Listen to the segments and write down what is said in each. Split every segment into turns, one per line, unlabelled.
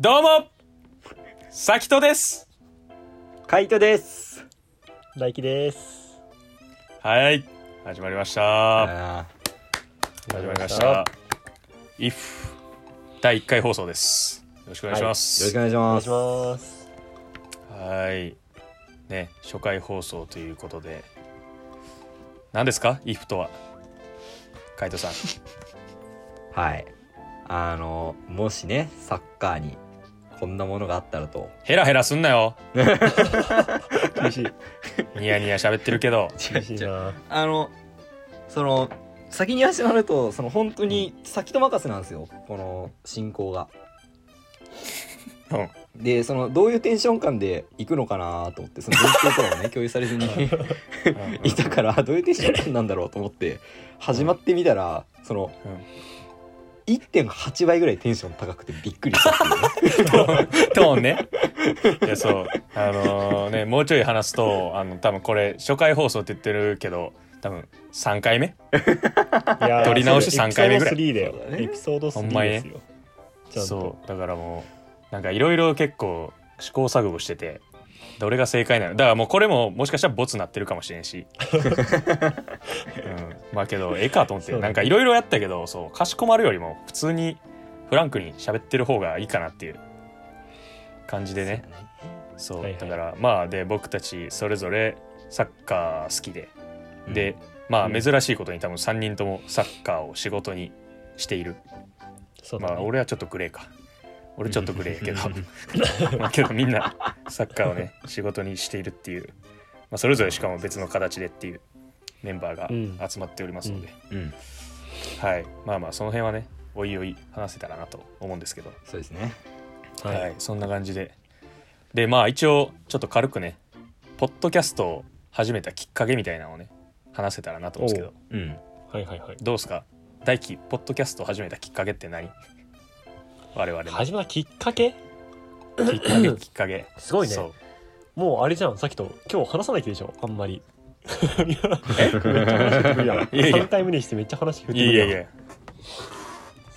どうもさきとです
カイトです。
大輝です。
はい始まりました
あ
始まりました。IF 第1回放送ですよろしくお願いしま
ーよろ
す
しくお願いし
お願いし
ます。
はいね初回放送ということで何ですか？IF とは？海斗さん
はい。あの、もしね、サッカーにこんなものがあったらと。
ヘラヘラすんなよ
厳しい。
ニヤニヤ喋ってるけど
厳しいな。
あの、その、先に言わせてもらうと、その本当に先と任せなんですよ。この進行が。
うん
で、その、どういうテンション感で行くのかなと思って、その文系とかもね、共有されずに いたから、どういうテンション感なんだろうと思って、始まってみたら、その、1.8倍ぐらいテンション高くてびっくりしたっていうね。
トーンね。いや、そう。あのね、もうちょい話すと、あの、多分これ、初回放送って言ってるけど、多分3回目？
いやー
撮り直し三回目ぐらい
エピソード3だよ
そうだ。ね
エピソード
ほんまに
3ですよ。ちゃんと
そう。だからもう、なんかいろいろ結構試行錯誤してて、どれが正解なの？だからもうこれももしかしたらボツなってるかもしれんし。うん。まあけど、ええかと思って、なんかいろいろやったけど、そう、かしこまるよりも普通にフランクに喋ってる方がいいかなっていう。感じでね。そう、
はいはい。
だからまあで僕たちそれぞれサッカー好きで、でまあ
うん。
珍しいことに多分3人ともサッカーを仕事にしている、まあ俺はちょっとグレーか俺ちょっとグレーやけど。まあけどみんなサッカーをね仕事にしているっていう、まあ、それぞれしかも別の形でっていうメンバーが
うん。
集まっておりますので、
うん、
はい。まあまあその辺はねおいおい話せたらなと思うんですけど。
そうですね。
はい、
はい。
そんな感じで。で、まあ一応、ちょっと軽くね、ポッドキャストを始めたきっかけみたいなのをね、話せたらなと思うんですけど、
う。ん。
はいはいはい。
どうですか？大輝、ポッドキャストを始めたきっかけって何？我々の。
始まったきっかけ？
きっかけ、きっかけ。
すごいね
そう。
もうあれじゃん、さっきと。今日話さないでしょ、あんまり。
え？
めっちゃ話振ってくるやん。
いやいや
3回目にしてめっちゃ話振ってくるやん。
いやいやいや、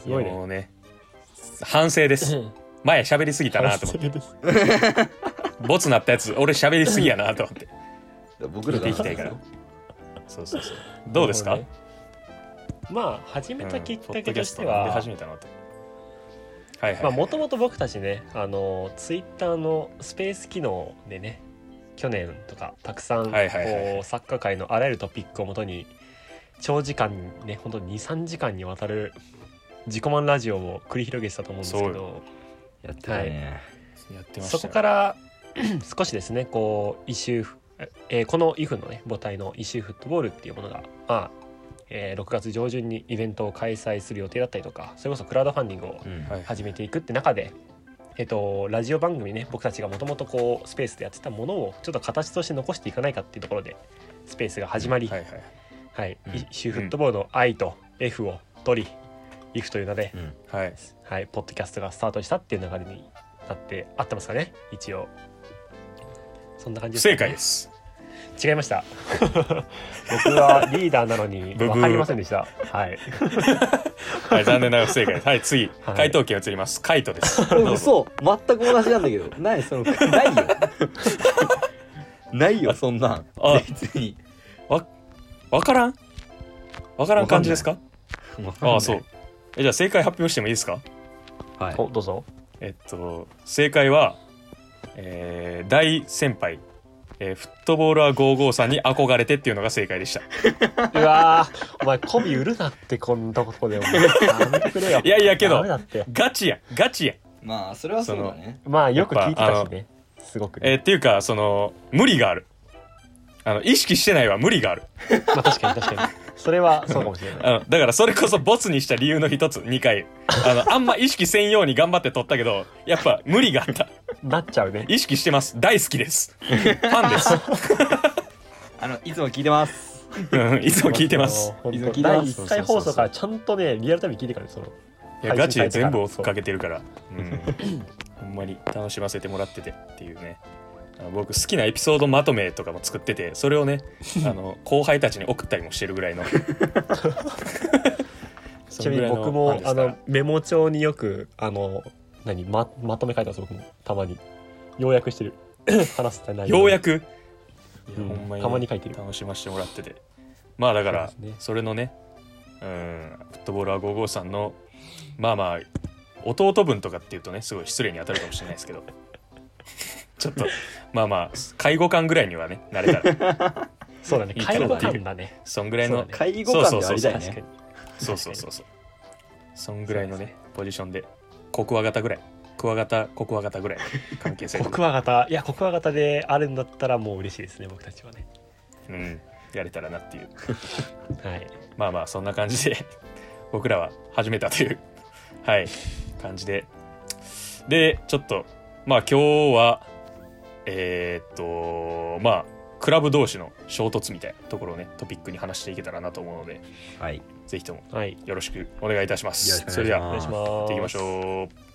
すごいね。
もうね、反省です。前喋りすぎたなと思って。ボツなったやつ、俺喋りすぎやなと思って。
僕らが
聞いきたいから。そうそうそう。どうですか、
ねまあ、始めたきっかけとしては、
うん始めたのと。はいはい。
まあもともと僕たちねあのツイッターのスペース機能でね去年とかたくさんこ
はいはいはいは
うサッカー界のあらゆるトピックをもとに長時間ね本当に23時間にわたる自己満ラジオを繰り広げてたと思うんですけど
やってたね。
やってました
そ
よ
こから 少しですねこうイシューフ、えーこの IF のね母体のイシューフットボールっていうものがまあ、えー6月上旬にイベントを開催する予定だったりとかそれこそクラウドファンディングを
うん
はい
始めていくって中で、えっと、ラジオ番組ね僕たちがもともとこうスペースでやってたものをちょっと形として残していかないかっていうところでスペースが始まり、
はいはい。
はい
うん
イシューフットボールの I と F を取り IF という名で、
うん。
はい。
はい、ポッドキャストがスタートしたっていう流れになって合ってますかね？一応そんな感じ
不
ですかね、
正解です。
違いました僕はリーダーなのに分かりませんでしたはい
はい、残念ながら不正解です。はい、次、
はい
回答権移ります。カイトです。
嘘全く同じなんだけど。ない、その、ないよ。ないよ、そんなん。
あ
別に。
わからん？わからん感じですか？ああ、
あ
そう。。え、じゃあ正解発表してもいいですか？
はい。
おどうぞ
えっと、正解は、えー、大先輩、えーフットボールは55さんに憧れてっていうのが正解でした。
うわーお前媚び売るなってこんなことでお前やめてくれよ
いやいやけどガチやんガチやん
まあ、それはそうだね。
まあよく聞いてたしねすごくね、
えーっていうか、その、無理がある。あの、意識してないは無理がある。
まあ確かに確かにそれはそうかもしれない
だからそれこそボツにした理由の一つ、2回。あの、あんま意識せんように頑張って撮ったけど、やっぱ無理があった。
なっちゃうね
意識してます。大好きです。ファンです。
あの、いつも聞いてます。
うん、いつも聞いてます。
本
いつも聞いてます
1回放送からちゃんとねリアルタイムに聞いてからねその
いやガチで全部追っかけてるから、うん、ほんまに楽しませてもらっててっていうねあの僕好きなエピソードまとめとかも作っててそれをね あの後輩たちに送ったりもしてるぐらいの
ちなみに僕もあのメモ帳によくあの何ままとめ書いてます僕も。たまに。要約してる。話す内容。
ようやく、
うん
ほんまにね。
たまに書いてる。
楽しませてもらってて。まあだから
そ
れのねうんフットボールは553のまあまあ弟分とかっていうとねすごい失礼に当たるかもしれないですけど。ちょっとまあまあ介護官ぐらいにはねなれたら。
そうだね。
いいかな
介護官だね。
そんぐらいの
介護官でありたいね。
そうそうそうそう。そんぐらいのね。ポジションでコクワガタぐらい。クワガタコクワガタぐらい。の関係性。で
コクワガタ。いやコクワガタであるんだったらもう嬉しいですね僕たちはね。
うん。やれたらなっていう。
はい。
まあまあそんな感じで僕らは始めたというはい感じで。でちょっとまあ今日はえーっとまあクラブ同士の衝突みたいなところをねトピックに話していけたらなと思うので。
はい
ぜひとも
はい。
よろしくお願いいたします。それでは
お願いします。
やっていきましょう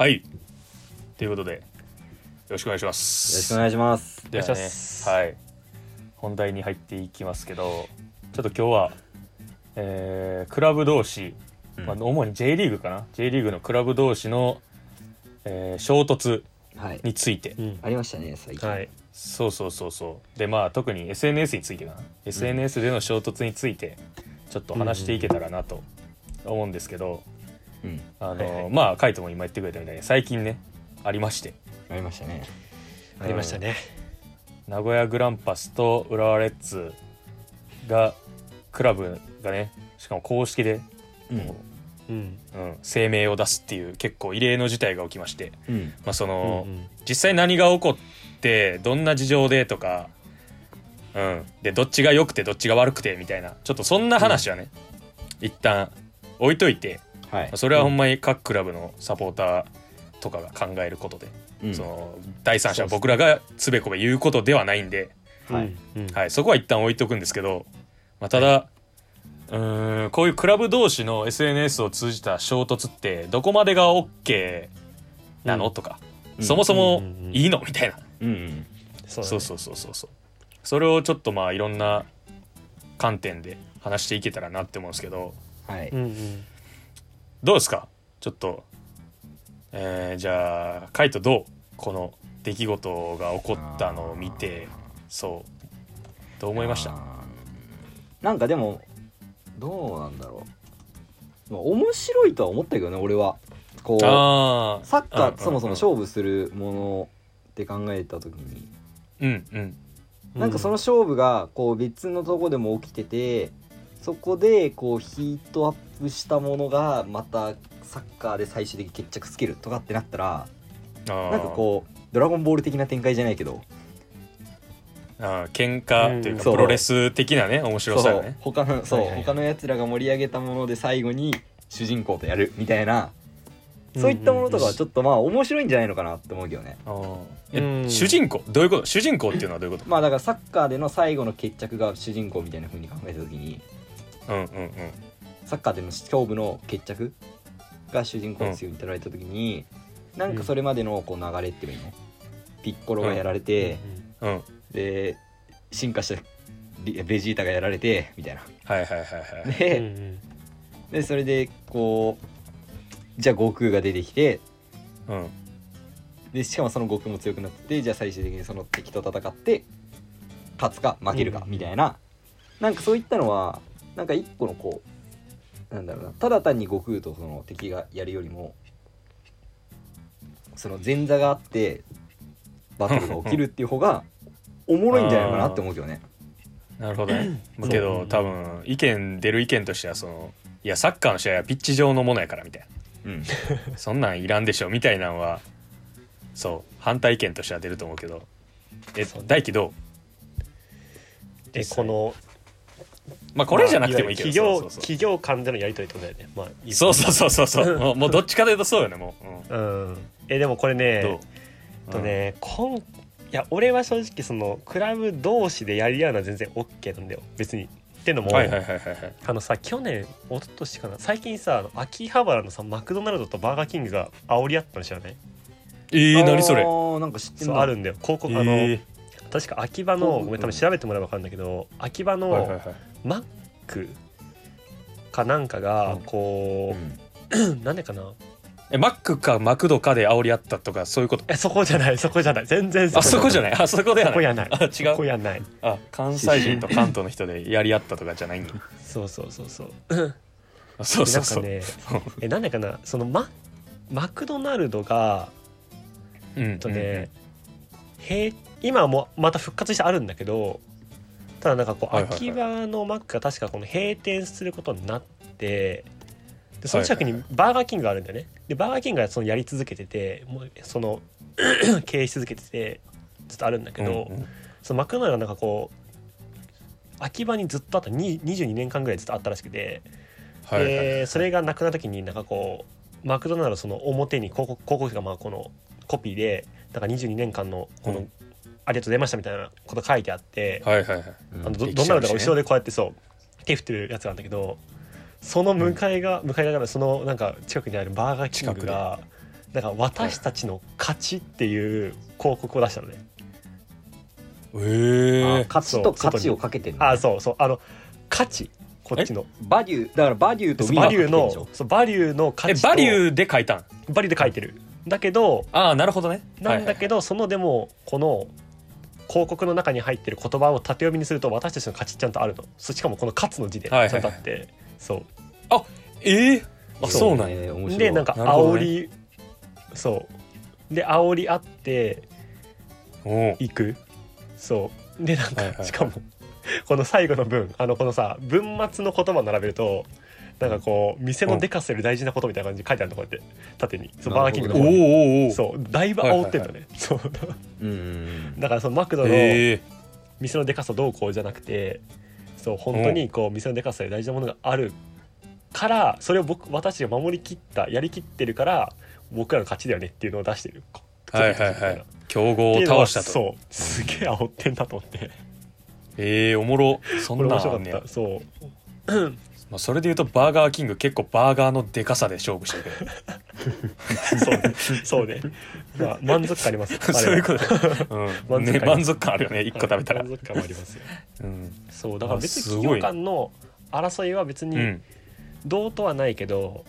はい。ということでよろしくお願いします。
よろしくお願いします。
ではね
お願いします。
はい。本題に入っていきますけどちょっと今日は、えークラブ同士、
うん。
まあ、主に J リーグかな？J リーグのクラブ同士の、えー衝突
はい。
について。
うん。
ありましたね最近。
はい。
そうそうそうそう。でまあ特に SNS についてかな、SNS での衝突についてちょっと話していけたらなと思うんですけど、
うん。
あの、
はいはい。
まあカイトも今言ってくれたみたいに最近ねありまして。
ありましたね。
ありましたね。
名古屋グランパスと浦和レッズがクラブがねしかも公式で、
うん。
うん。
うん、声明を出すっていう結構異例の事態が起きまして、
うん。
まあ、その、
うんうん。
実際何が起こってどんな事情でとか、うん、でどっちが良くてどっちが悪くてみたいな。ちょっとそんな話はね、一旦置いといて
はい。
それはほんまに各クラブのサポーターとかが考えることで、
うん。
その第三者僕らがつべこべ言うことではないんで。
はい。
はい、そこは一旦置いとくんですけど、まあ、ただ、うーんこういうクラブ同士の SNS を通じた衝突ってどこまでが OK なの、
うん
とか、
うん。
そもそもいいのみたいな、
うんうん。
そうだね。
そうそうそうそうそう。それをちょっとまあいろんな観点で話していけたらなって思うんですけど。
はい。
うんうん
どうですか？ちょっと、えーじゃあカイトどうこの出来事が起こったのを見てそうどう思いました？
なんかでもどうなんだろう、まあ、面白いとは思ったけどね俺は。こうサッカ
うん
ーそもそも勝負するものって考えた時に。
うんうん。
なんかその勝負がこう別のとこでも起きててそこでこうヒートアップしたものがまたサッカーで最終的に決着つけるとかってなったら
な
なんかこう「ドラゴンボール」的な展開じゃないけど
あー喧嘩というか
う。ん
プロレス的なね面白さ
そう。
よね
他のそう、
はいはいはい。
他のやつらが盛り上げたもので最後に主人公とやるみたいなそういったものとかはちょっとまあ面白いんじゃないのかなって思うけどね。
あー。え
うん。
主人公？どういうこと？主人公っていうのはどういうこと？
まあだからサッカーでの最後の決着が主人公みたいな風に考えた時に
うんうんうん。
サッカーでの勝負の決着が主人公ですよに取られた時に、なんかそれまでのこう流れっていうのピッコロがやられて、
うん
で進化したリベジータがやられてみたいな。
はいはいはいはい
で,、
うんうん。
でそれでこうじゃあ悟空が出てきて
うん。
でしかもその悟空も強くなってじゃあ最終的にその敵と戦って勝つか負けるか
うん。
みたいな、なんかそういったのはなんか一個のこうなんだろうなただ単に悟空とその敵がやるよりもその前座があってバトルが起きるっていう方がおもろいんじゃないかなって思うけどね。
なるほどね。まあけど多分意見出る意見としてはそのいやサッカーの試合はピッチ上のものやからみたい
うん、
な そんなんいらんでしょみたいなのはそう反対意見としては出ると思うけど。え大輝どう？
で
実際
この
まあこれじゃなくてもいいけど
企業
そうそうそう。
企業間でのやり取りってことだよね。まあいい
そうそうそうそうそう。もうもうどっちかというとそうよねもう、
うん。えでもこれ
うん、
ね
どう？
えっとね、こんいや俺は正直そのクラブ同士でやり合うのは全然 OK なんだよ。別に。ってのも、
はいはいはいはいはい。
あのさ去年一昨年かな？最近さあの秋葉原のさマクドナルドとバーガーキングが煽り合ったの知らない？
えー、何それ？
あーなんか知ってんな。
そうあるんだよ。広告、あの
え
確か秋葉の
うん
ごめん多分調べてもらえば分かるんだけど秋葉の
はい
マックかなんかが
うん。
こ
うん。
う、なんでかな？
えマックかマクドかで煽り合ったとかそういうこと？
えそこじゃないそこじゃない。全然
あそこじゃ
ない？
あそこではない。
そこやない。
あ違
そこ
う
やない。
あ関西人と関東の人でやり合ったとかじゃないんだ。
そうそうそうそう。
あそうそうそう、
でなんかね えなんでかな？そのママクドナルドが
うん
とね、へ今はもうまた復活してあるんだけどただなんかこう、秋葉のマックが確かこの閉店することになってでその近くにバーガーキングがあるんだよね。でバーガーキングがそのやり続けててもうその 経営し続けててずっとあるんだけど、
うんうん。
そのマクドナルドはなんかこう秋葉にずっとあったに22年間ぐらいずっとあったらしくて、
はいはいはい
でそれがなくなった時になんかこうマクドナルドその表に広告広告がまあこのコピーでなんか22年間のこの、
うん
ありがとうございましたみたいなこと書いてあって、
はいはいはい。
うん
あのド
歴
ドナルドが
史あるしね。
後ろでこうやってそう手振ってるやつなんだけどその向かいが、向かい側のそのなんか近くにあるバーガーキングがなんか私たちの勝ちっていう広告を出したのね。
えー。
あ、価値と価値をかけてんの
あそうそうあの価値こっちの。
バリューだからバリューと
バリューのそうバリューの
バリューで書いたん？
バリューで書いてる。だけど
ああなるほどね。
なんだけど、そのでもこの広告の中に入ってる言葉を縦読みにすると私たちの価値ちゃんとあるの。そしかもこの「勝つ」の字でちゃ
はいはい。はい
んとあって、そう。
えー、あ
そ
そううなんや。
ね面白い。
でなんか煽り、そう。で煽りあっていく。そう。でなんか、
はいはいはい。
しかもこの最後の文あのこのさ文末の言葉を並べるとなんかこう店のでかさより大事なことみたいな感じで書いてあるのこうやって縦に。そうバーガーキングの
お
方に。
おおお
そう。だいぶ煽ってんだね、そう。だからそのマクドの
えー、
店のでかさどうこうじゃなくてそう本当にこう店のでかさより大事なものがあるからそれを僕私が守りきったやりきってるから僕らの勝ちだよねっていうのを出してる。こ
はいはいはい。強豪を倒したと。
そうすげえ煽ってんだと思って。
えー、おもろ。そん
これ面白かった。そう
まあ、それで言うとバーガーキング結構バーガーのでかさで勝負してる
そうね。そうね。まあ満足感ありますよ。
そういう
と
こと、うん。ね、
満足感
あるよね。一個食べたら、
満足感もありますよ。
うん。
そうだから別に企業間の争いは別に
うん。
どうとはないけど、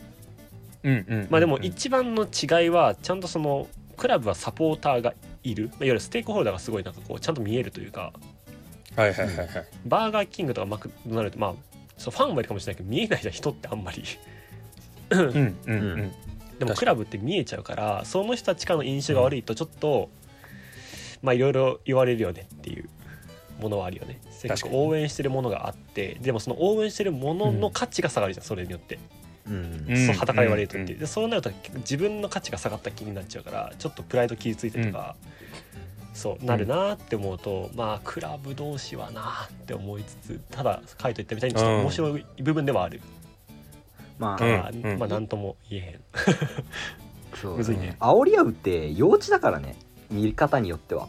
うんうん
まあでも
うん。
一番の違いはちゃんとそのクラブはサポーターがいる。まあいわゆるステークホルダーがすごいなんかこうちゃんと見えるというか。
はいはいはいはい。
バーガーキングとかマクドナルドまあそうファンもいるかもしれないけど見えないじゃん人ってあんまり。
うんうんうん。
でもクラブって見えちゃうからその人たちからの印象が悪いとちょっと、まあいろいろ言われるよねっていうものはあるよね。せっかく応援してるものがあってでもその応援してるものの価値が下がるじゃん、それによって。
うん。
うん
そう裸言われるとって。いう、
うん。
でそうなると自分の価値が下がった気になっちゃうからちょっとプライド傷ついたりとか、そうなるなって思うと、まあクラブ同士はなって思いつつただカイト言ったみたいにちょっと面白い部分ではある。
まあ、
うん
から、
うん。
まあ何とも言えへん。
そう
むずいね。
煽り合うって幼稚だからね。見方によっては。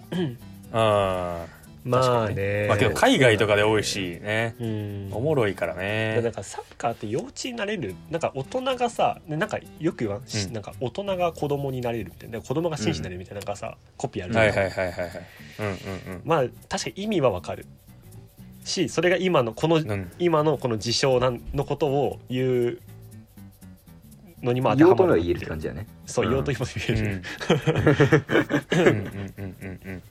あ
まあね。
ーまあけど海外とかで多いしね。
うん。
おもろいから
でなん
ね
かサッカーって幼稚になれる。なんか大人がさねなんかよく言わん、し
うん。
なんか大人が子供になれるみたいな。子供が紳士になれるみたいな。なんかさ、コピーあるじゃん。
はいはいはいはいはい。うんうん
まあ確かに意味はわかる。しそれが今のこの
うん。うん
今のこの事象なんのことを言うのにも当てはまる
言おうとは言える感じだよね。
そう
うん。
言おうと言える、
うん。うんうんうんうんうん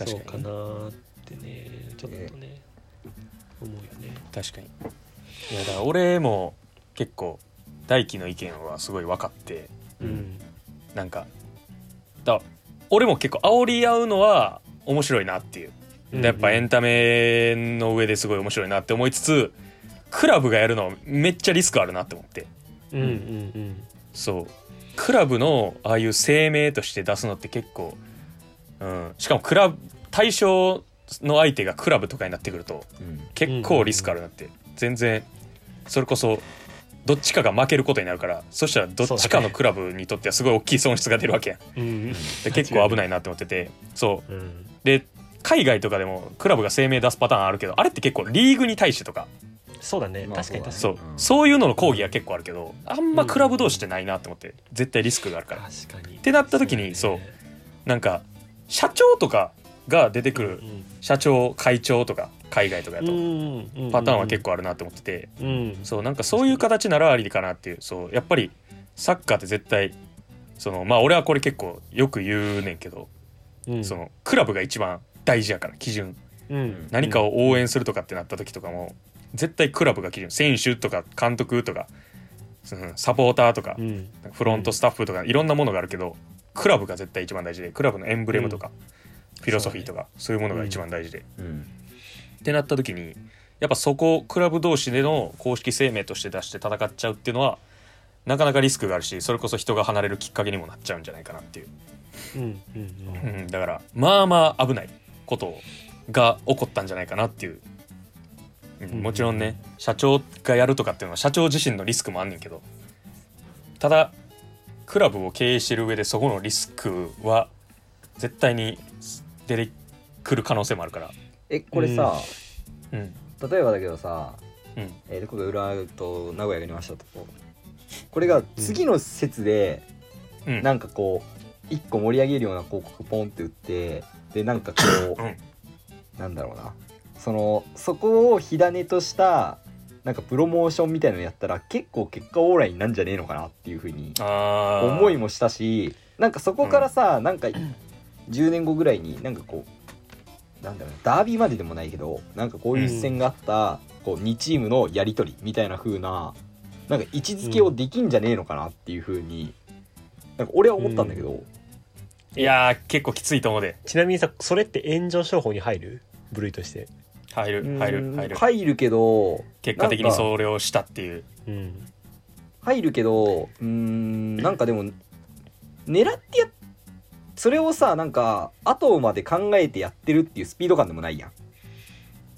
確
そう
かに
かなーってねちょっとね思うよね。
確かに。いやだから俺も結構大輝の意見はすごい分かって
うん。
なんかだ俺も結構煽り合うのは面白いなっていう。でやっぱエンタメの上ですごい面白いなって思いつつクラブがやるのめっちゃリスクあるなって思って。
うんうんうん。
そう。クラブのああいう声明として出すのって結構、うん、しかもクラブ対象の相手がクラブとかになってくると
うん。
結構リスクあるなって。全然それこそどっちかが負けることになるからそしたらどっちかのクラブにとってはすごい大きい損失が出るわけやん。
うん。
で結構危ないなって思ってて。そう。
うん。
で海外とかでもクラブが声明出すパターンあるけどあれって結構リーグに対してとか。
そうだね。
まあ
確かに確か
そう、
に
う。ん。
そういうのの抗議は結構あるけどあんまクラブ同士ってないなって思って絶対リスクがあるから。
確かに。
ってなった時にそう。なんか社長とかが出てくる社長会長とか海外とかやと。パターンは結構あるなって思ってて。そうなん。かそういう形ならありかなっていう。そうやっぱりサッカーって絶対そのまあ俺はこれ結構よく言うねんけど、
うん。
そのクラブが一番大事やから基準。
うん。
何かを応援するとかってなった時とかも絶対クラブが基準。選手とか監督とかサポーターとか
うん。
フロントスタッフとかいろんなものがあるけどクラブが絶対一番大事でクラブのエンブレムとか、フィロソフィーとかそういうものが一番大事で、
うん。
ってなった時にやっぱそこをクラブ同士での公式声明として出して戦っちゃうっていうのはなかなかリスクがあるしそれこそ人が離れるきっかけにもなっちゃうんじゃないかなっていう、
うん。うん。うん。
うん、だからまあまあ危ないことが起こったんじゃないかなっていう、うん。
うん。
もちろんね社長がやるとかっていうのは社長自身のリスクもあんねんけど。ただクラブを経営してる上でそこのリスクは絶対に出てくる可能性もあるから、
えこれさ、
うん。
例えばだけどさ、
うん。
えー、どこが浦和と名古屋がやりましたと。これが次の説で、
うん、
なんかこう一個盛り上げるような広告ポンって打ってでなんかこう、
うん。
なんだろうな。そのそこを火種としたなんかプロモーションみたいなのやったら結構結果オーライになんじゃねえのかなっていうふうに思いもしたしなんかそこからさ、なんか10年後ぐらいになんかこうなんだろうダービーまででもないけどなんかこういう一戦があった、こう2チームのやり取りみたいな風ななんか位置づけをできんじゃねえのかなっていう風になんか俺は思ったんだけど、
いやー結構きついと思うで。
ちなみにさそれって炎上商法に入る？部類として
入る入る入る。
入るけど
結果的にそれをしたっていう。
うん。
入るけどうーんなんかでも狙ってやそれをさなんか後まで考えてやってるっていうスピード感でもないやん。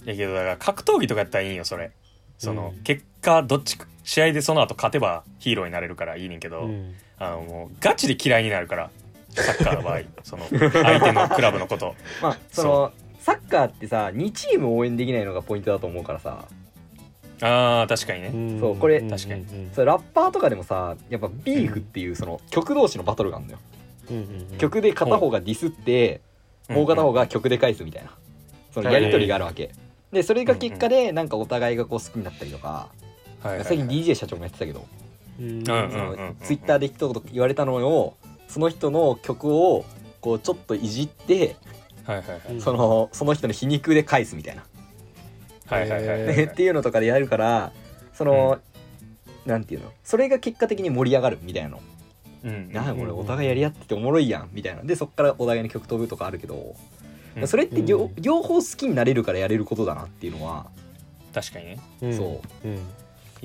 いやけどだから格闘技とかやったらいいんよそれ。その、
うん。
結果どっちか試合でその後勝てばヒーローになれるからいいねんけど、
うん。
あのもうガチで嫌いになるからサッカーの場合。その相手のクラブのこと。
まあそのサッカーってさ2チーム応援できないのがポイントだと思うからさ。
あー確かにね、
ん。
そうこれ
確かに
うん。
それラッパーとかでもさやっぱビーフっていうその曲同士のバトルがあるんだよ。
うんうんうん。
曲で片方がディスって
う。ん
もう片方が曲で返すみたいな。そのやり取りがあるわけ。でそれが結果でなんかお互いがこう好きになったりとか。
はいはいはい。
最近 DJ 社長もやってたけど。
うん。
うん
そ
うんうん。
のツイッターで一言言われたのをその人の曲をこうちょっといじって
はいはいはい。
うん。
そのその人の皮肉で返すみたいな。
はいはいはいはい
ねっていうのとかでやるからその、なんていうの？それが結果的に盛り上がるみたいなの、
うん。
なあこれお互いやり合ってておもろいやんみたいな。でそっからお互いに曲飛ぶとかあるけど、
うん。
それって両,、方好きになれるからやれることだなっていうのは、
確かにね。
うん。
そう。
うん。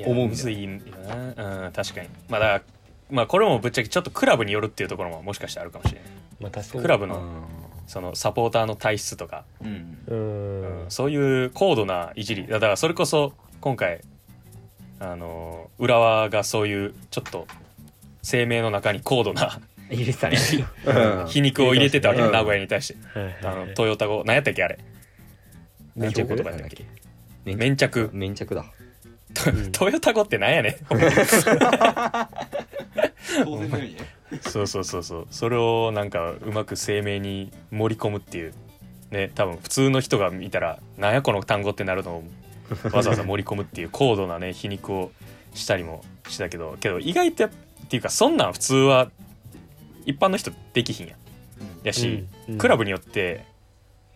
思う
むずいよな。うん確かに。まあだからまあこれもぶっちゃけちょっとクラブによるっていうところももしかしたらあるかもしれない
まあ確かに。
クラブの
うん
そのサポーターの体質とか。
うん。
うん。
うんそういう高度ないじり。だからそれこそ今回あの浦和がそういうちょっと声明の中に高度な
入れてたね、うん。
皮肉を入れてたわけ、
うん
名古屋に対して。あのトヨタ語何やったっけあれ？
粘着
標語とかやったっけ？
粘
粘着。
粘着だ。
うん
トヨタ語って何やねん。
当然のようにね
そうそうそうそう。それをなんかうまく声明に盛り込むっていう。ね多分普通の人が見たら「なんやこの単語」ってなるのをわざわざ盛り込むっていう高度なね皮肉をしたりもしたけど。けど意外とやっていうかそんなん普通は一般の人できひんやん。やし、
うん。
クラブによって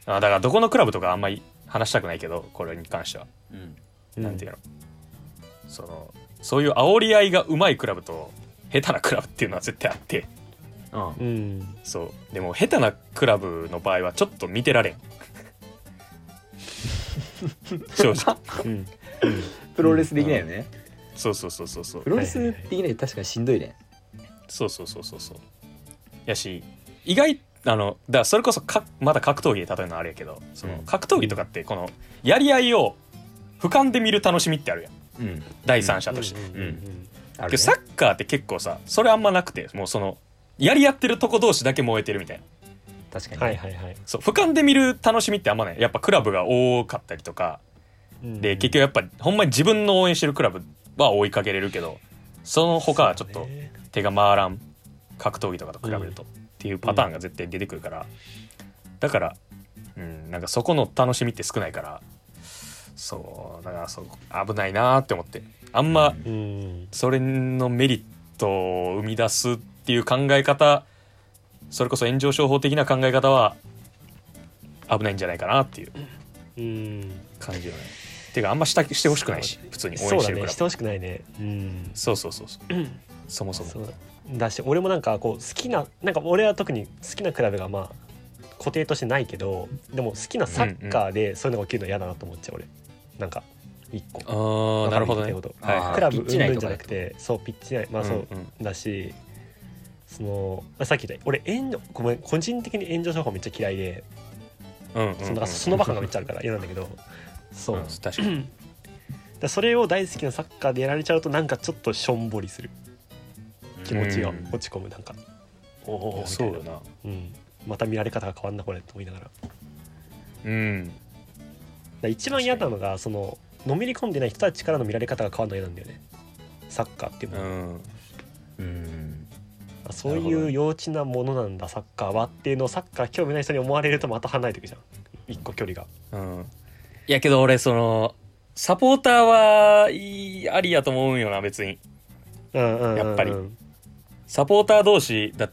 あだからどこのクラブとかあんまり話したくないけどこれに関しては、
うん。
なんていうのそのそういう煽り合いがうまいクラブと下手なクラブっていうのは絶対あって。
うん。
うん
そう。でも下手なクラブの場合はちょっと見てられん。正直。
うん。
プロレスできないよね、
そうそうそうそうそう。
プロレスできないと確かにしんどいね。
そうそうそうそうそう。やし意外あのだからそれこそかまだ格闘技で例えるのはあれやけどその
うん。
格闘技とかってこのやり合いを俯瞰で見る楽しみってあるやん。
うん。
第三者として、
うんうん。うん
あるね。
サッカーって結構さそれあんまなくてもうそのやり合ってるとこ同士だけ燃えてるみたいな。
確かに
はいはいはい。
そう俯瞰で見る楽しみってあんまない。やっぱクラブが多かったりとか。で結局やっぱほんまに自分の応援してるクラブは追いかけれるけどその他はちょっと手が回らん格闘技とかと比べると、っていうパターンが絶対出てくるから、だから、うん、なんかそこの楽しみって少ないからそうだからそう危ないなーって思ってあんま
うん。
それのメリットを生み出すっていう考え方それこそ炎上商法的な考え方は危ないんじゃないかなっていう
うん。
感じよね。ていうかあんましたしてほしくないし普通に応
そうだ
援してるから
ね。してほしくないね。うん。
そうそうそうそう。そもそも。
そう。だし俺もなんかこう好きななんか俺は特に好きなクラブがまあ固定としてないけどでも好きなサッカーでそういうのが起きるの嫌だなと思っちゃう俺。なんか一個。
ああなるほどね。はい
クラブうんぬんじゃなくてそうピッチ内まあそう
うん。うん
だしそのまあさっき言った俺炎上ごめん個人的に炎上商法めっちゃ嫌いで
うんうんうん
そのだからそのバカがめっちゃあるから 嫌なんだけどそう。
うん確かに。
だそれを大好きなサッカーでやられちゃうとなんかちょっとしょんぼりする。気持ちが
うん。
落ち込むなんか。おお
いや
みたいうな。
そよな。
うん、また見られ方が変わんなこれと思いながら。
うん。
ら一番嫌なのがそののめり込んでない人たちからの見られ方が変わるの嫌なんだよね。サッカーっていう
う
の
うん。
あそういう幼稚なものなんだサッカーはっていうのをサッカー興味ない人に思われるとまた離れていくじゃん。一個距離が。
うん。いやけど俺そのサポーターはいいありやと思うんよな別に。
うんうんうんうん。
やっぱり。サポーター同士だ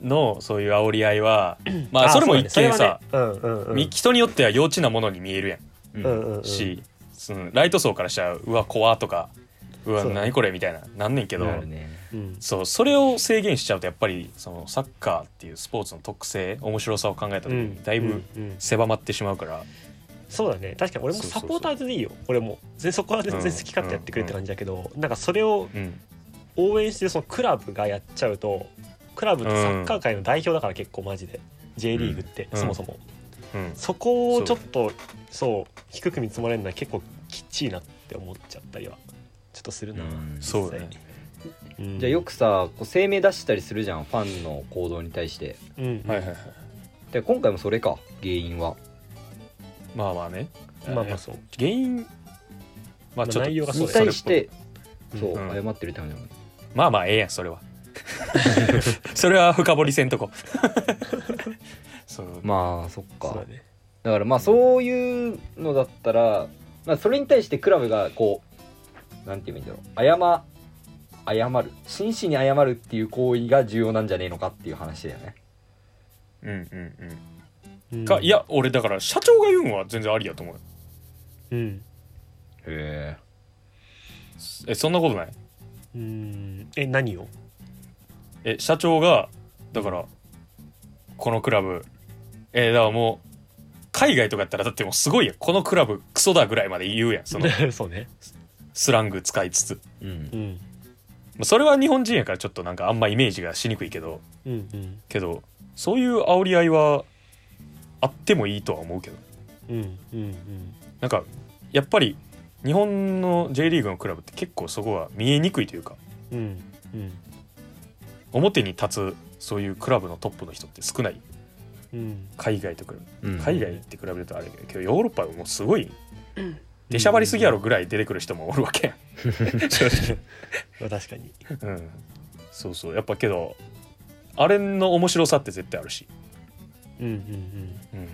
のそういう煽り合いは まあそれも一見さ、
ね。うんうんうん。
み人によっては幼稚なものに見えるやん
うん
うん。うん。
し、そのライト層からしたらうわ怖とかうわ
そう
何これみたいななんねんけど
なるね。
うん。
そうそれを制限しちゃうとやっぱりそのサッカーっていうスポーツの特性面白さを考えた時にだいぶ
うん。うん。
狭まってしまうから、
そうだね。確かに俺も
そうそうそう。
サポーターズでいいよ。俺も。全然そこは全然好き勝手やってくれって感じだけど、なんかそれを
うん。
応援してるそのクラブがやっちゃうとクラブってサッカー界の代表だから結構マジで。J リーグって
うん。
そもそも、
うん、
そこをちょっとそう。低く見積もれるのは結構きっちいなって思っちゃったりは。ちょっとするな、
うん。
そうだね。
うん。
じゃあよくさこう声明出したりするじゃんファンの行動に対して。
うん、
はいはいはい。
で今回もそれか原因は？
まあまあね。
まあまあ。そう。
原因まあちょっと
に
内容がそう。だよ
対して
うん
そう
うん。
謝ってるためなの
まあまあええやんそれは。それは深掘りせんとこ。そう。
まあそっか。
そうだね
だからまあそういうのだったら、まあ、それに対してクラブがこうなんて言えばいいんだろう。謝謝る。真摯に謝るっていう行為が重要なんじゃねえのかっていう話だよね。
うんうん
うん。
うん。かいや俺だから社長が言うんは全然ありやと思うよ。
うん。
へ
え。そんなことない？
うん。え何を？
え社長がだからこのクラブ。えだからもう海外とかやったらだってもうすごいやん。このクラブクソだぐらいまで言うやん。その
そうね。
スラング使いつつ。
えうん。
うん。
まあそれは日本人やからちょっとなんかあんまイメージがしにくいけど。
うんうん。
けどそういう煽り合いはあってもいいとは思うけど。
うんうん
なんかやっぱり日本の J リーグのクラブって結構そこは見えにくいというか。
うんうん。うん
表に立つそういうクラブのトップの人って少ない。
うん
海外と比べ
うん。
海外って比べるとあれだけどヨーロッパはもうすごい出しゃばりすぎやろぐらい出てくる人もおるわけ。正
確かに。
うん。そうそう。やっぱけどあれの面白さって絶対あるし。
うん。うん
うん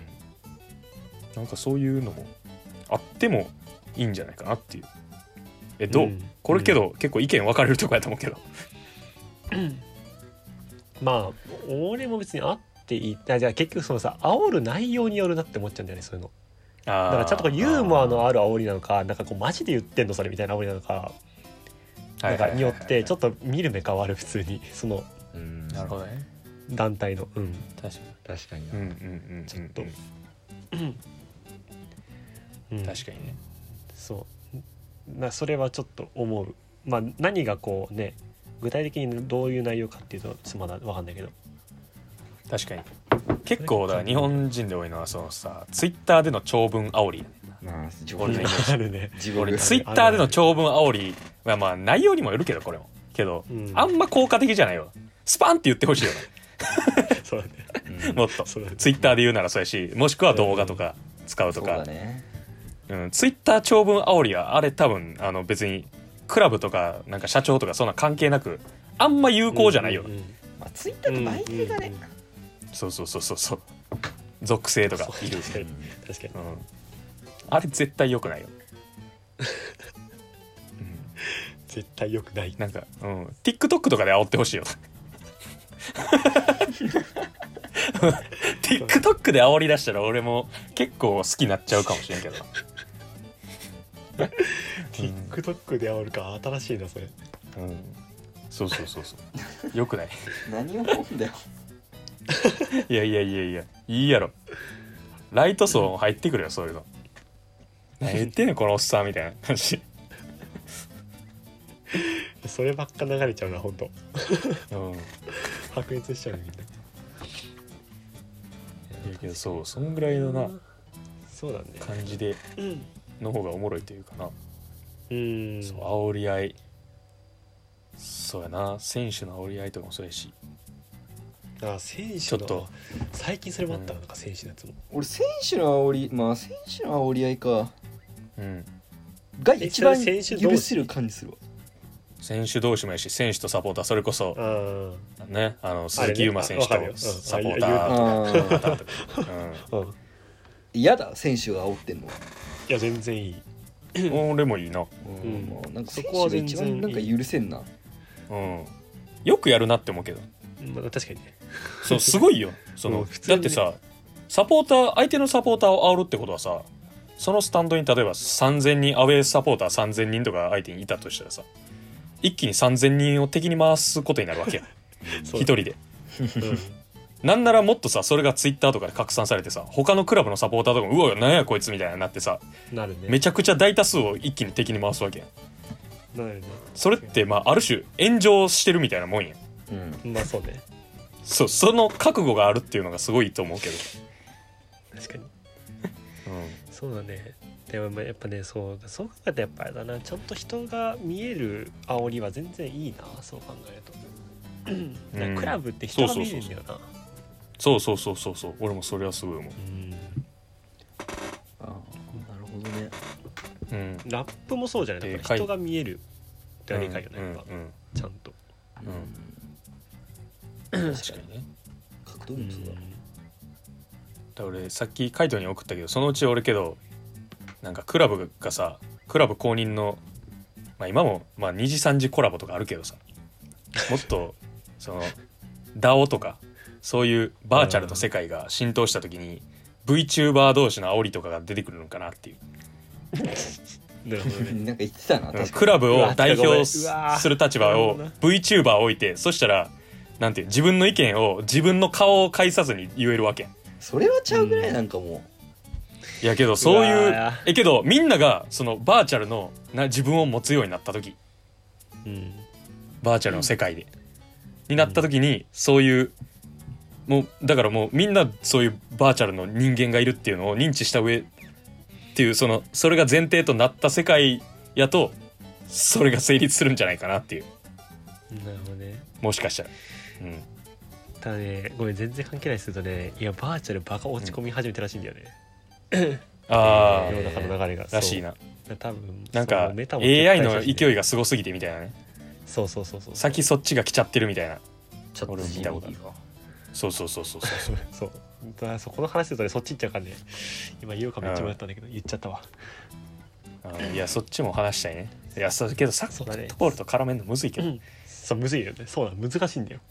なんかそういうのもあってもいいんじゃないかなっていう。えどう、
うん。
これけど、結構意見分かれるとこやと思うけど。
まあ俺も別にあっていいあじゃあ結局そのさ煽る内容によるなって思っちゃうんだよねそういうの。
だ
だからちゃんとこうユーモアのある煽りなのかなんかこうマジで言ってんのそれみたいな煽りなのかなんかによってちょ
っ
っと見る目変わる普通にその
うん。
なるほどね。
団体の。うん。
確か
確かに
うんうんうんうん
ちょっと。
うん。
うん。
確かにね。
そう。なそれはちょっと思う。まあ何がこうね具体的にどういう内容かっていうとまだ分かんないけど
確かに。結構だから日本人で多いのはそのさツイッターでの長文
あ地獄
俺のイメージ。
あるね
地獄
俺ツイッターでの長文煽りはまあ内容にもよるけどこれもけど、
うん
あんま効果的じゃないよ。スパンって言ってほしいよ
そうだね。
うん
なもっと。
そうだね。
ツイッターで言うならそうやしもしくは動画とか使うと
そう
か
だね。
うん、ツイッター長文煽りはあれ多分あの別にクラブとかなんか社長とかそんな関係なくあんま有効じゃないよ、
うんうん
まあツイッターと媒体がね
そうそうそうそうそう。属性とか。いる、
確かに確かに。
うん、あれ絶対良くないよ、うん、
絶対良くない。
なんか、うん、TikTok とかで煽ってほしいよ。TikTok で煽り出したら俺も結構好きになっちゃうかもしれんけど。な
TikTok で煽るか新しいなそれ。
うん、そうそうそうそう。よくない。
何を思うんだよ
いや。いやいやいやいいやろ。ライト層も入ってくるよそういうの。何言ってんのこのおっさんみたいな感じ。
そればっか流れちゃうな本当
うん。い
白熱しちゃうみんな。
やけどそうそんぐらいのな
そうだね。
感じで
うん
の方がおもろいというかな、
うん。
そう煽り合い。そうやな。選手の煽り合いとかもそうやし
あ選手の
ちょっと。
最近それもあったななんか選手のやつも。
俺選手の煽りまあ選手の煽り合いか。
うん。
が一番
えそれ選手同士？
許せる感じするわ。
選手同士もやし選手とサポーターそれこそ。
あ
ねあの鈴木優馬選手
あれねあわかるよ。
とサポータ
うん
ー
あー。
とか、
あうん。
嫌だ選手が煽ってんの
いや全然いい。
うん、俺もいいな、
うん。なんか選
そこは
手が一番なんか許せんな。
うん、よくやるなって思うけど。
まあ確かにね
そうすごいよ。その、だってさサポーター相手のサポーターを煽るってことはさそのスタンドに例えば3,000人アウェーサポーター3,000人とか相手にいたとしたらさ一気に3,000人を敵に回すことになるわけや 一人で。なんならもっとさそれがツイッターとかで拡散されてさ他のクラブのサポーターとかもうわ何やこいつみたいになってさ
ね。
めちゃくちゃ大多数を一気に敵に回すわけやん。
なるね。
それってまあある種炎上してるみたいなもんや
うん。
まあそうね
そうその覚悟があるっていうのがすごいと思うけど、
確かに。
うん、
そうだね。でもまあやっぱねそうそう考えたらやっぱあれだな。ちゃんと人が見える煽りは全然いいな。そう考えると。
うん。
なんかクラブって人が見えるんだよな。
そうそうそうそうそう。俺もそれはすごい思
う。ん。
あーなるほどね。
ううん。
ラップもそうじゃない？なんか人が見えるって理解よね
うん
やっぱ。
うん
ちゃんと。
うん確かにね。
格闘技もそうだ
だから俺さっきカイトに送ったけどそのうち俺けどなんかクラブがさクラブ公認のまあ今もまあ2時3時コラボとかあるけどさもっとその DAO とかそういうバーチャルの世界が浸透した時に VTuber 同士の煽りとかが出てくるのかなっていう。
なるほどね。
なんか言ってたな確か
クラブを代表する立場を VTuber 置いてそしたらなんていう自分の意見を自分の顔を介さずに言えるわけ。
それはちゃうぐらいなんかも
いやけどそういうえけどみんながそのバーチャルのな自分を持つようになった時。
うん。
バーチャルの世界で、になった時にそういうもうだからもうみんなそういうバーチャルの人間がいるっていうのを認知した上っていうそのそれが前提となった世界やとそれが成立するんじゃないかなっていう。
なるほどね。
もしかしたら。うん。
ただねごめん全然関係ないですけどねいやバーチャルバカ落ち込み始めてらしいんだよね、
あ
世の中の流れが。
あらしいな。
そう。多分
なんか
そうメタも
AI の勢い
が
がすごすぎてみたいなね。
そうそうそうそう
先そっちが来ちゃってるみたいな。
ちょっと
俺も見たことあるそうそうそう。そう。そう。
そう。だからそこの話するとねそっち行っちゃう。からね今言おう。かめっちゃ迷ったんだけど言っちゃったわ
あーいやそっちも話したいねいやそう。けどサッカーボールと絡めるのむずいけど、う。ん
そうむずいよね。そうだ難しいんだよ。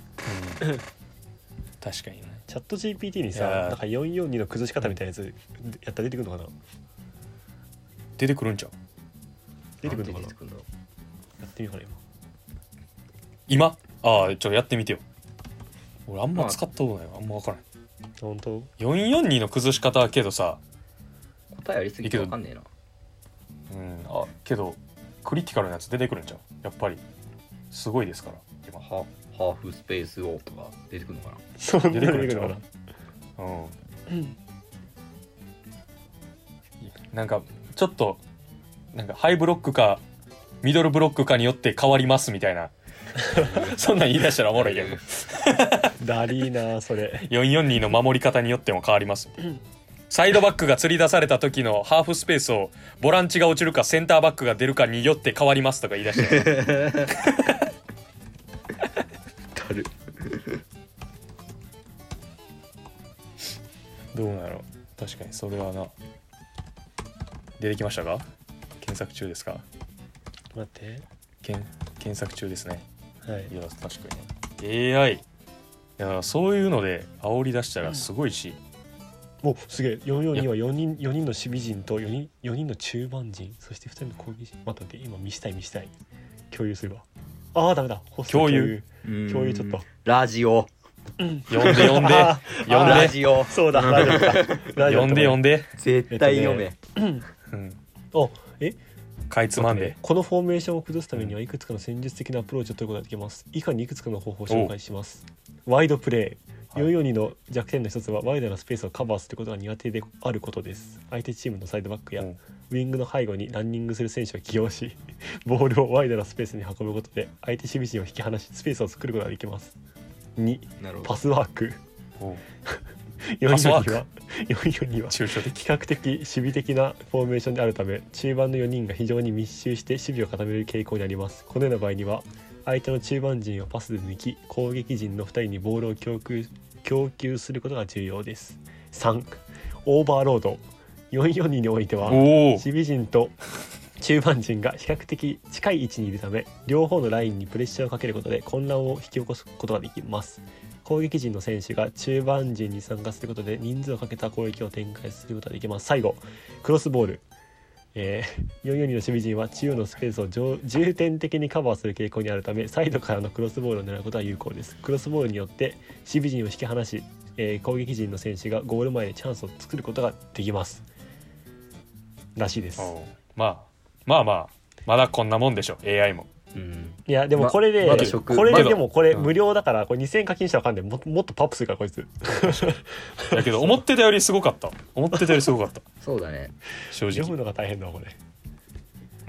確かにね。
チャット GPT にさ
いや。ー
なんか442の崩し方みたいなやつやったら出てくるのかな？
出てくるんちゃう？
出てくるのかな？
出てくるんだろ
やってみようかな
今。ああちょっとやってみてよ。俺あんま使ったことないわ。あんま分からん。
今本当
？442の崩し方はけどさ
う答えありすぎてわかんねえな。
うん。あけどクリティカルなやつ出てくるんちゃう？やっぱりすごいですから。今
ハハーフスペースオーとか出てくるのかな？
そんな
出てくるんちゃう
のかな
うん。なんかちょっとなんかハイブロックかミドルブロックかによって変わりますみたいな。そんなん言い出したらおもろいけど。
ダリーなそれ。
442の守り方によっても変わりますサイドバックが釣り出された時のハーフスペースをボランチが落ちるかセンターバックが出るかによって変わりますとか言い出して。どうなの？確かにそれはな。出てきましたか？検索中ですか？
待って。
検検索中ですね。
はい。
いや確かに。ね AI いやそういうので煽り出したらすごいし、
おすげえ。442は4人4人の守備陣と4人4人の中盤陣。そして2人の攻撃陣。待って待って今見したい見したい。共有するわ。ああダメだ。
共有。
共有。ちょっと。
ラジオ。
呼んで呼んで。
あ
呼んで。
ラジオ。
そうだラ
呼んで呼んで、
絶対読め、
うん、
あえ？
かいつまんで。
このフォーメーションを崩すためにはいくつかの戦術的なアプローチを取ることができます。以下にいくつかの方法を紹介します。ワイドプレイ
はい。
442の弱点の一つはワイドなスペースをカバーすることが苦手であることです。相手チームのサイドバックや
うん。
ウィングの背後にランニングする選手を起用しボールをワイドなスペースに運ぶことで相手守備陣を引き離しスペースを作ることができます。2
なるほ
パスワーク。
おう。
442
スワーク？
は442は
抽象的。
比較的守備的なフォーメーションであるため中盤の4人が非常に密集して守備を固める傾向にあります。このような場合には相手の中盤陣をパスで抜き攻撃陣の2人にボールを供給供給することが重要です。3オーバーロード。442においては守備陣と中盤陣が比較的近い位置にいるため両方のラインにプレッシャーをかけることで混乱を引き起こすことができます。攻撃陣の選手が中盤陣に参加することで人数をかけた攻撃を展開することができます。最後クロスボールえー、442の守備陣は中央のスペースを重点的にカバーする傾向にあるためサイドからのクロスボールを狙うことは有効です。クロスボールによって守備陣を引き離し、えー攻撃陣の選手がゴール前でチャンスを作ることができます。らしいです。
まあまあまあまだこんなもんでしょ AI も。
うん。
いやでもこれで、
ま
これででもこれ
うん。
無料だからこれ2000円課金したらあかんでももっとパップするからこいつ。
だけど思ってたよりすごかった。思ってたよりすごかった。
そうだね。
正直、
読むのが大変だわこれ。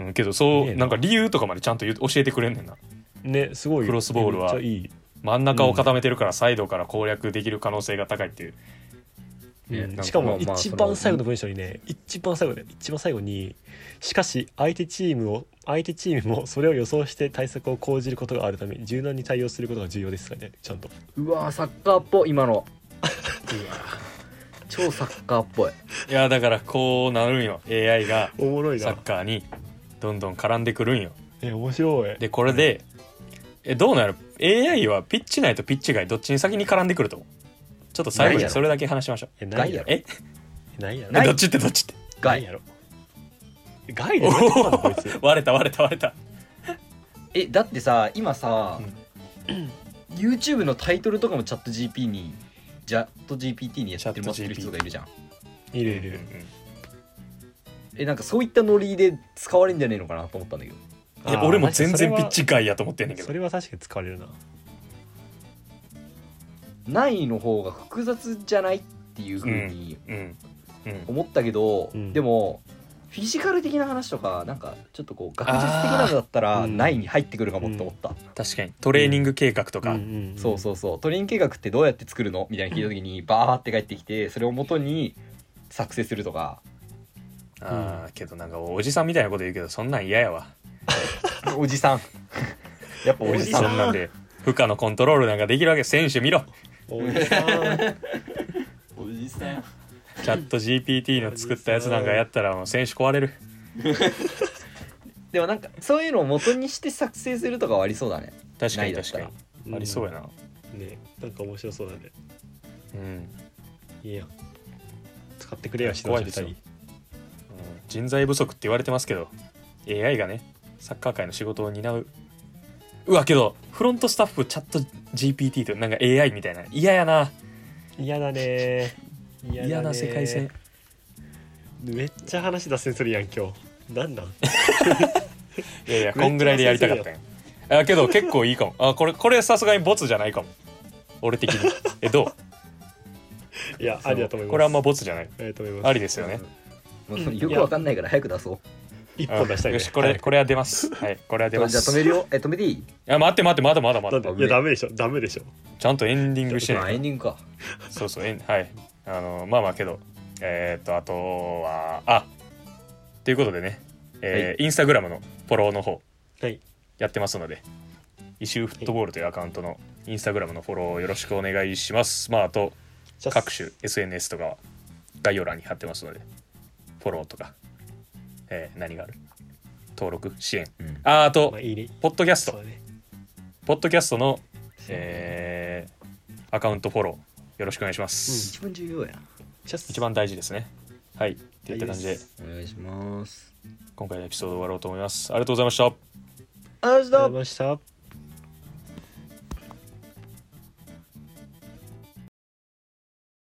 うん、けどそう
ねえな
なんか理由とかまでちゃんと教えてくれんねんな。
ねすごい。
クロスボールは。真ん中を固めてるからサイドから攻略できる可能性が高いっていう、
ね
うんしかも一番最後の文章にね一番最後で一番最後にしかし相手チームを相手チームもそれを予想して対策を講じることがあるため柔軟に対応することが重要ですからねちゃんと。
うわーサッカーっぽい今の。超サッカーっぽい。
いやだからこうなるんよ。AI が
おもろい
サッカーにどんどん絡んでくるんよ。
え面白い。
でこれでえどうなる？AI はピッチ内とピッチ外どっちに先に絡んでくると思う？ちょっと最後にそれだけ話しましょう。
えないやろ。
え？
ないやろ。
どっちってどっちって？
外
ないやろ。ガイで
割れた割れた割れた
えだってさ今さ、YouTube のタイトルとかもチャット GP にチャット GPT にやってもらってる人がいるじゃん。
いるいる。
えなんかそういったノリで使われるんじゃねえのかなと思ったんだけど。
俺も全然ピッチ外やと思ってんねんけど。
それは確かに使われるな
ないの方が複雑じゃないっていうふうに
うん。うん。
思ったけど、
うん。
でもフィジカル的な話とかなんかちょっとこう学術的なのだったらないに入ってくるかもって思った、
確かに。トレーニング計画とか、
んんん。
そうそうそう。トレイン計画ってどうやって作るの？みたいな聞いた時にバーって帰ってきてそれを元に作成するとか。
ああけどなんかおじさんみたいなこと言うけどそんなん嫌やわ。
おじさん。やっぱおじさん。
そんなんで負荷のコントロールなんかできるわけ。選手見ろ
おじさん。
おじさん
チャット GPT の作ったやつなんかやったらもう選手壊れる。
でもなんかそういうのを元にして作成するとかはありそうだね。
確かに確からに。ありそうやな。
ねなんか面白そうだね。
うん、
いいやん。使ってくれや指
怖いですよ。
導したり
うん。人材不足って言われてますけど AI がねサッカー界の仕事を担ううわけどフロントスタッフチャット GPT となんか AI みたいな。嫌やな
嫌だね。嫌
な世界線。
めっちゃ話脱線するやん今日。なんなん？
いやいやこんぐらいでやりたかったんや。あけど結構いいかも。あこれこれさすがにボツじゃないかも。俺的に。えど
いやありだと思いうます。
これあんまボツじゃない。
ありだと思います。
ありですよね。
もうよくわかんないから早く出そう
一本出したいね。
よしこれこれは出ます。はいこれは出ます。
じゃあ止めるよ。え止めていい？
いや待って待ってまだまだまだ
なんでいやダメでしょ。ダメでしょ。
ちゃんとエンディングして
まあエ
ない。
ンディングか。
そうそうえんはい。あのまあまあけど。えーっとあとはあということでね、えーインスタグラムのフォローの方。
はい。
やってますので。イシューフットボールというアカウントのインスタグラムのフォローよろしくお願いします。まああと各種 SNS とかは概要欄に貼ってますので。フォローとか、えー何がある？登録？支援？
うん。
ああと
まあいいね。
ポッドキャスト。
ね。
ポッドキャストの、えーアカウントフォローよろしくお願いします、
一番重要や
一番大事ですね。はい。っていった感じで。
お願いします。
今回のエピソード終わろうと思います。
ありがとうございました。
ありがとうございました